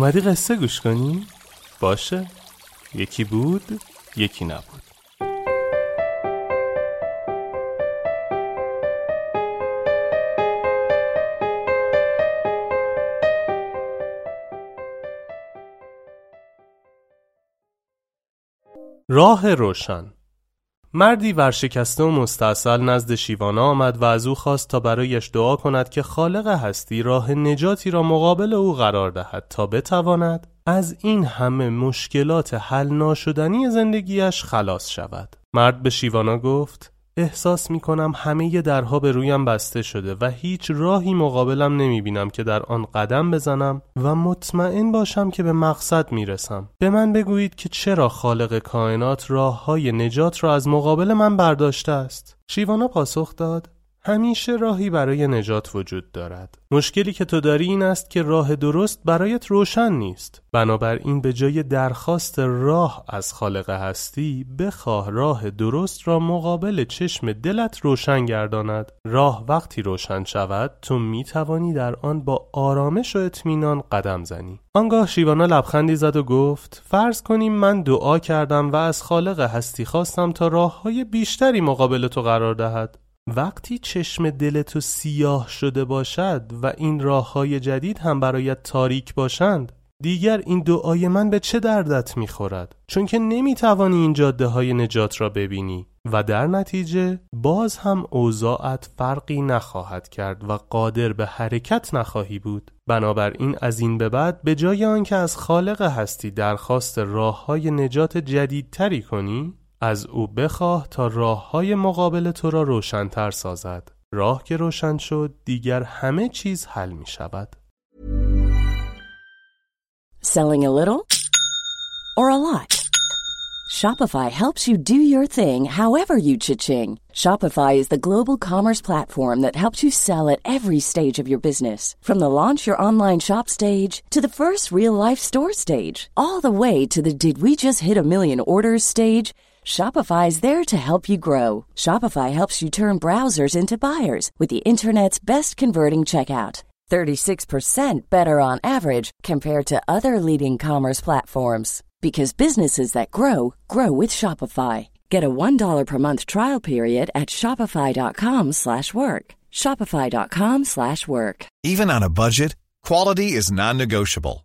اومدی قصه گوش کنی؟ باشه یکی بود یکی نبود راه روشن مردی ورشکسته و مستاصل نزد شیوانا آمد و از او خواست تا برایش دعا کند که خالق هستی راه نجاتی را مقابل او قرار دهد تا بتواند از این همه مشکلات حل ناشدنی زندگیش خلاص شود. مرد به شیوانا گفت احساس می کنم همه درها به رویم بسته شده و هیچ راهی مقابلم نمی بینم که در آن قدم بزنم و مطمئن باشم که به مقصد می رسم. به من بگویید که چرا خالق کائنات راه های نجات را از مقابل من برداشته است. شیوانا پاسخ داد همیشه راهی برای نجات وجود دارد. مشکلی که تو داری این است که راه درست برایت روشن نیست. بنابراین به جای درخواست راه از خالق هستی بخواه راه درست را مقابل چشم دلت روشن گرداند. راه وقتی روشن شود تو می توانی در آن با آرامش و اطمینان قدم زنی. آنگاه شیوانا لبخندی زد و گفت فرض کنیم من دعا کردم و از خالق هستی خواستم تا راه های بیشتری مقابل تو قرار دهد. وقتی چشم دل تو سیاه شده باشد و این راه های جدید هم برایت تاریک باشند دیگر این دعای من به چه دردت می‌خورد؟ چون که نمی‌توانی این جاده های نجات را ببینی و در نتیجه باز هم اوضاعت فرقی نخواهد کرد و قادر به حرکت نخواهی بود. بنابراین از این به بعد به جای آنکه از خالق هستی درخواست راه های نجات جدیدتری کنی از او بخواه تا راه های مقابل تو را روشنتر سازد راه که روشن شد دیگر همه چیز حل می شود Selling a little or a lot? Shopify helps you do your thing however you cha-ching. Shopify is the global commerce platform that helps you sell at every stage of your business. From the launch your online shop stage to the first real life store stage, all the way to the did we just hit a million orders stage. Shopify is there to help you grow. Shopify helps you turn browsers into buyers with the internet's best converting checkout. 36% better on average compared to other leading commerce platforms because businesses that grow grow with Shopify. Get a $1 per month trial period at shopify.com/work. shopify.com/work. Even on a budget, quality is non-negotiable.